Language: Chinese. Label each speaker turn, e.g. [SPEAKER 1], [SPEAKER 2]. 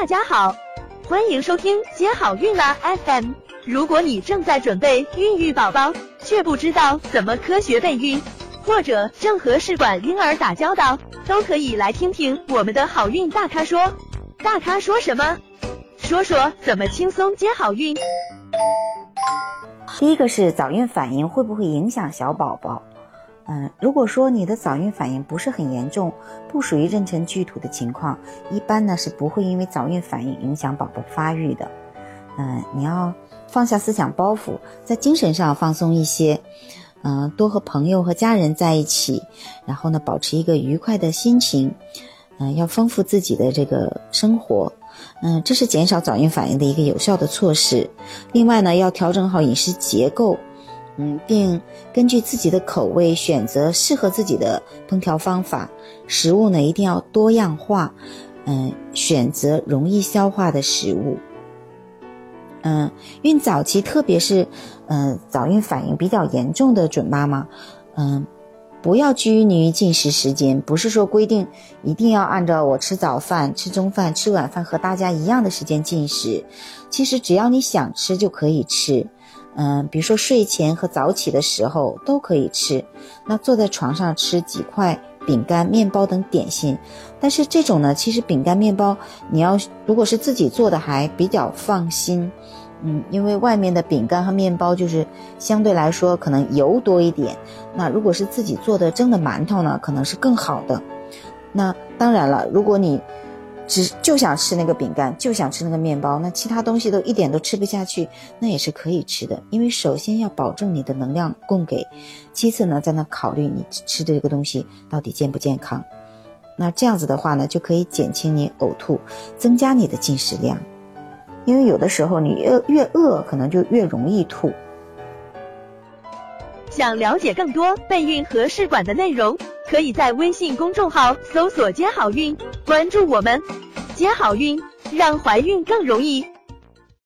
[SPEAKER 1] 大家好，欢迎收听接好运啦 FM。如果你正在准备孕育宝宝，却不知道怎么科学备孕，或者正和试管婴儿打交道，都可以来听听我们的好运大咖说。大咖说什么？说说怎么轻松接好运。
[SPEAKER 2] 第一个是早孕反应会不会影响小宝宝？嗯，如果说你的早孕反应不是很严重，不属于妊娠剧吐的情况，一般呢是不会因为早孕反应影响宝宝发育的。嗯，你要放下思想包袱，在精神上放松一些。嗯，多和朋友和家人在一起，然后呢，保持一个愉快的心情。嗯，要丰富自己的这个生活。嗯，这是减少早孕反应的一个有效的措施。另外呢，要调整好饮食结构。嗯，并根据自己的口味选择适合自己的烹调方法。食物呢，一定要多样化。嗯，选择容易消化的食物。嗯，孕早期，特别是嗯早孕反应比较严重的准妈妈，嗯，不要拘泥于进食时间，不是说规定一定要按照我吃早饭、吃中饭、吃晚饭和大家一样的时间进食。其实只要你想吃就可以吃。嗯，比如说睡前和早起的时候都可以吃。那坐在床上吃几块饼干、面包等点心，但是这种呢，其实饼干、面包你要如果是自己做的还比较放心。嗯，因为外面的饼干和面包就是相对来说可能油多一点。那如果是自己做的蒸的馒头呢，可能是更好的。那当然了，如果你。只就想吃那个饼干，就想吃那个面包，那其他东西都一点都吃不下去，那也是可以吃的。因为首先要保证你的能量供给，其次呢，在那考虑你吃的这个东西到底健不健康。那这样子的话呢，就可以减轻你呕吐，增加你的进食量。因为有的时候你越越饿，可能就越容易吐。
[SPEAKER 1] 想了解更多备孕和试管的内容。可以在微信公众号搜索“接好运”，关注我们，接好运，让怀孕更容易。